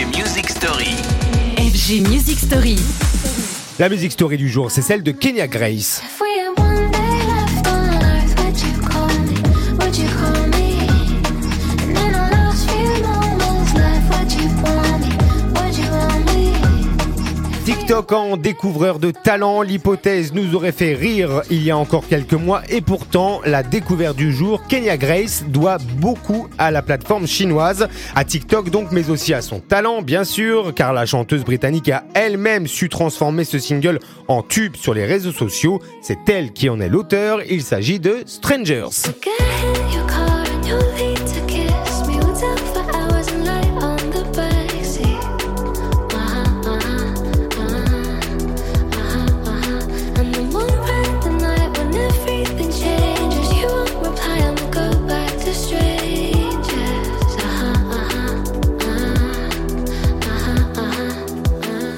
FG Music Story. FG Music Story. La musique story du jour, c'est celle de Kenya Grace. If we had one day left on earth, would you call me? Would you call me? TikTok en découvreur de talent, l'hypothèse nous aurait fait rire il y a encore quelques mois et pourtant la découverte du jour, Kenya Grace doit beaucoup à la plateforme chinoise, à TikTok donc mais aussi à son talent bien sûr car la chanteuse britannique a elle-même su transformer ce single en tube sur les réseaux sociaux, c'est elle qui en est l'auteur, il s'agit de Strangers.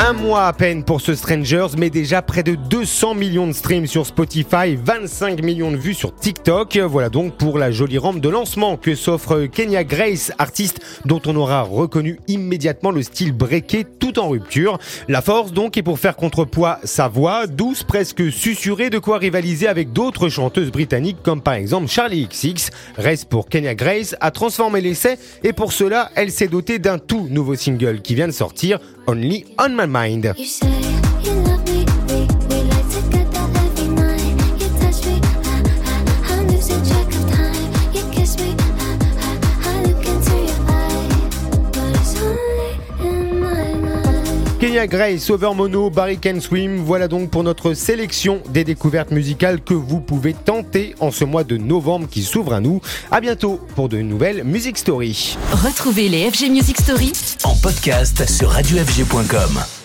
Un mois à peine pour ce Strangers, mais déjà près de 200 millions de streams sur Spotify, 25 millions de vues sur TikTok. Voilà donc pour la jolie rampe de lancement que s'offre Kenya Grace, artiste dont on aura reconnu immédiatement le style breaké tout en rupture. La force donc est pour faire contrepoids sa voix, douce, presque susurrée, de quoi rivaliser avec d'autres chanteuses britanniques comme par exemple Charlie XX. Reste pour Kenya Grace à transformer l'essai et pour cela, elle s'est dotée d'un tout nouveau single qui vient de sortir, Only on My mind. Kenya Grace, Over Mono, Barry Can Swim, voilà donc pour notre sélection des découvertes musicales que vous pouvez tenter en ce mois de novembre qui s'ouvre à nous. À bientôt pour de nouvelles Music Story. Retrouvez les FG Music Story En podcast sur radiofg.com.